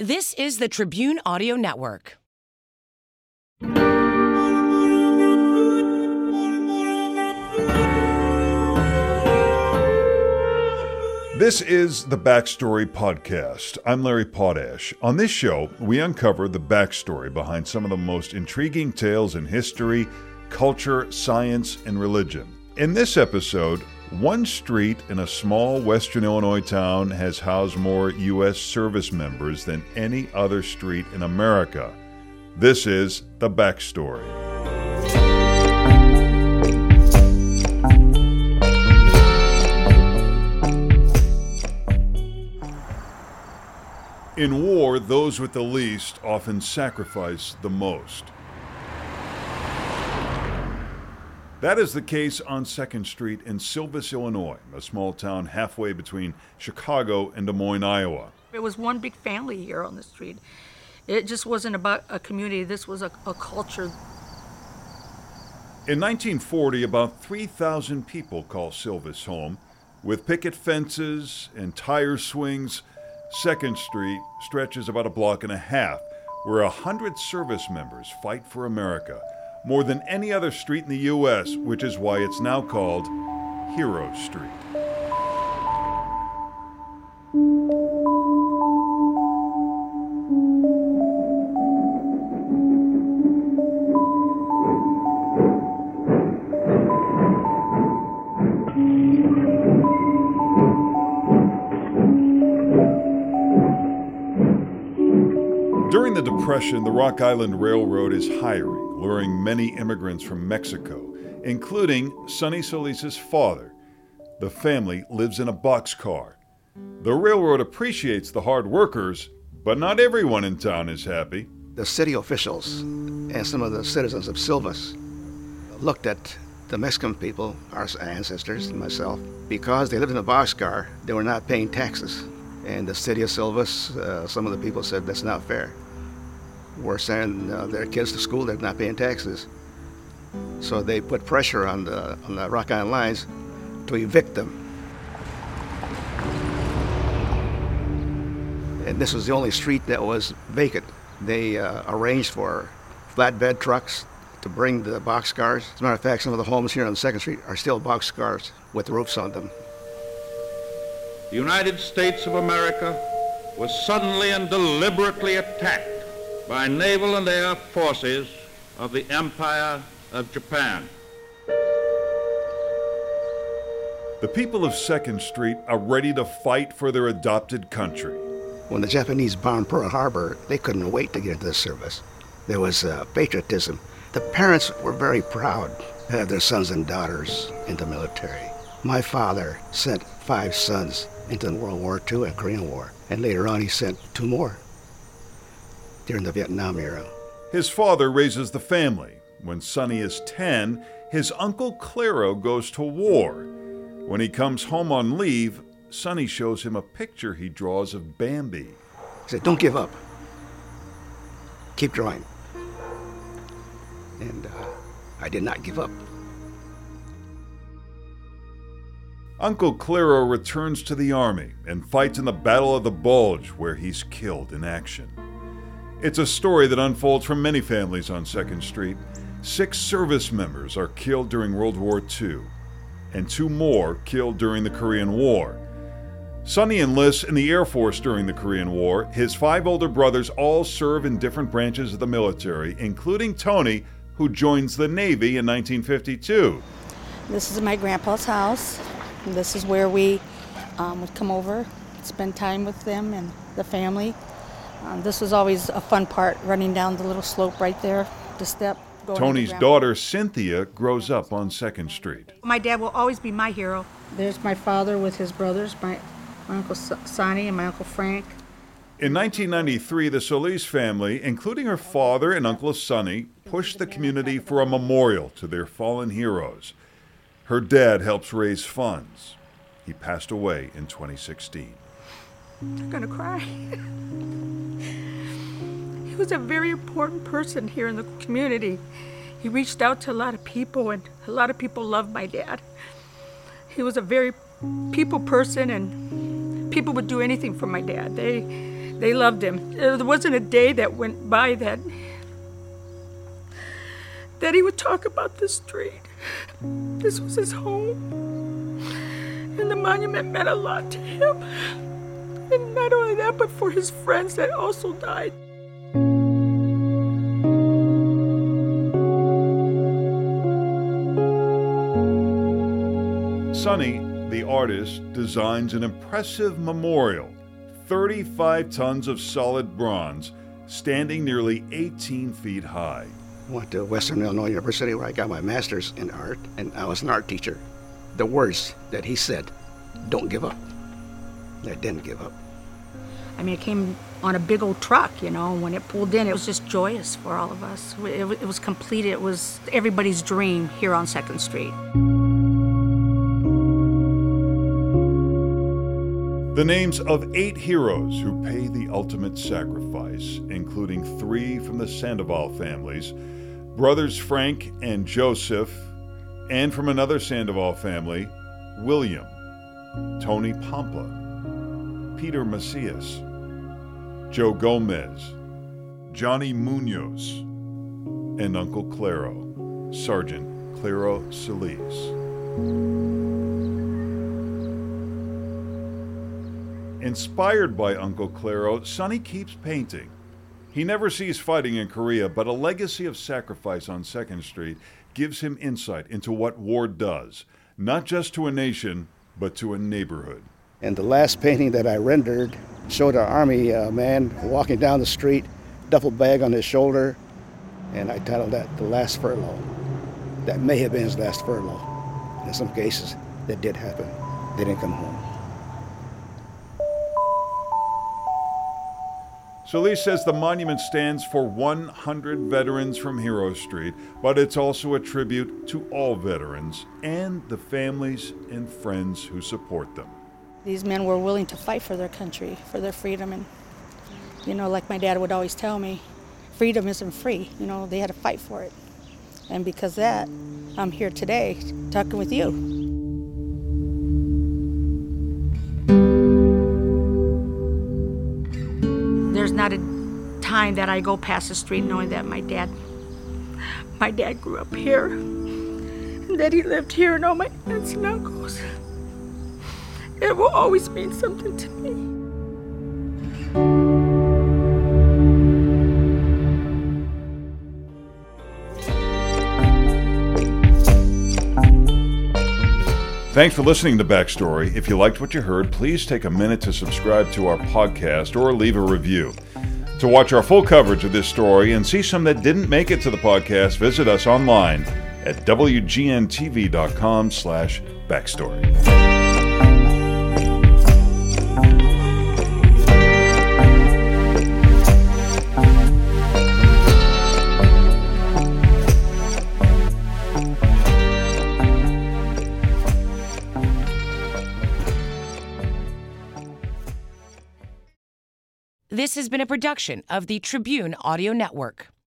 This is the Tribune Audio Network. This is the Backstory Podcast. I'm Larry Potash. On this show, we uncover the backstory behind some of the most intriguing tales in history, culture, science, and religion. In this episode, one street in a small western Illinois town has housed more U.S. service members than any other street in America. This is the backstory. In war, those with the least often sacrifice the most. That is the case on 2nd Street in Silvis, Illinois, a small town halfway between Chicago and Des Moines, Iowa. It was one big family here on the street. It just wasn't about a community, this was a, a culture. In 1940, about 3,000 people call Silvis home. With picket fences and tire swings, 2nd Street stretches about a block and a half, where a hundred service members fight for America, more than any other street in the U.S., which is why it's now called Hero Street. During the Depression, the Rock Island Railroad is hiring, luring many immigrants from Mexico, including Sonny Solis's father. The family lives in a boxcar. The railroad appreciates the hard workers, but not everyone in town is happy. The city officials and some of the citizens of Silvis looked at the Mexican people, our ancestors and myself, because they lived in a boxcar, they were not paying taxes. And the city of Silvis, uh, some of the people said that's not fair. We're sending uh, their kids to school, they're not paying taxes. So they put pressure on the, on the Rock Island Lines to evict them. And this was the only street that was vacant. They uh, arranged for flatbed trucks to bring the boxcars. As a matter of fact, some of the homes here on 2nd Street are still boxcars with roofs on them. the United States of America was suddenly and deliberately attacked by naval and air forces of the Empire of Japan. The people of 2nd Street are ready to fight for their adopted country. When the Japanese bombed Pearl Harbor, they couldn't wait to get into the service. There was uh, patriotism. The parents were very proud to have their sons and daughters in the military. My father sent five sons into World War II and Korean War, and later on he sent two more during the Vietnam era. His father raises the family. When Sonny is 10, his uncle Claro goes to war. When he comes home on leave, Sonny shows him a picture he draws of Bambi. He said, Don't give up. Keep drawing. And uh, I did not give up. Uncle Claro returns to the army and fights in the Battle of the Bulge, where he's killed in action. It's a story that unfolds for many families on 2nd Street. Six service members are killed during World War II, and two more killed during the Korean War. Sonny enlists in the Air Force during the Korean War. His five older brothers all serve in different branches of the military, including Tony, who joins the Navy in 1952. This is my grandpa's house. This is where we um, would come over, spend time with them and the family. Um, this was always a fun part, running down the little slope right there, the step. going Tony's grandpa. daughter, Cynthia, grows up on 2nd Street. My dad will always be my hero. There's my father with his brothers, my, my uncle Sonny and my uncle Frank. In 1993, the Solis family, including her father and Uncle Sonny, pushed the community for a memorial to their fallen heroes. Her dad helps raise funds. He passed away in 2016. I'm gonna cry. he was a very important person here in the community. He reached out to a lot of people, and a lot of people loved my dad. He was a very people person, and people would do anything for my dad. They They loved him. There wasn't a day that went by that that he would talk about the street. This was his home. And the monument meant a lot to him. And not only that, but for his friends that also died. Sonny, the artist, designs an impressive memorial 35 tons of solid bronze, standing nearly 18 feet high. Went to uh, Western Illinois University where I got my master's in art, and I was an art teacher. The words that he said, don't give up. I didn't give up. I mean, it came on a big old truck, you know. When it pulled in, it was just joyous for all of us. It, it was complete. It was everybody's dream here on Second Street. The names of eight heroes who pay the ultimate sacrifice, including three from the Sandoval families brothers Frank and Joseph, and from another Sandoval family, William, Tony Pompa, Peter Macias, Joe Gomez, Johnny Munoz, and Uncle Claro, Sergeant Claro Solis. Inspired by Uncle Claro, Sonny keeps painting. He never sees fighting in Korea, but a legacy of sacrifice on 2nd Street gives him insight into what war does, not just to a nation, but to a neighborhood. And the last painting that I rendered showed an army uh, man walking down the street, duffel bag on his shoulder, and I titled that The Last Furlough. That may have been his last furlough. In some cases, that did happen. They didn't come home. Solis says the monument stands for 100 veterans from Hero Street, but it's also a tribute to all veterans and the families and friends who support them. These men were willing to fight for their country, for their freedom. And, you know, like my dad would always tell me, freedom isn't free. You know, they had to fight for it. And because that, I'm here today talking with you. There's not a time that I go past the street knowing that my dad, my dad grew up here, and that he lived here, and all my aunts and uncles. It will always mean something to me. Thanks for listening to Backstory. If you liked what you heard, please take a minute to subscribe to our podcast or leave a review. To watch our full coverage of this story and see some that didn't make it to the podcast, visit us online at wgntv.com slash backstory. This has been a production of the Tribune Audio Network.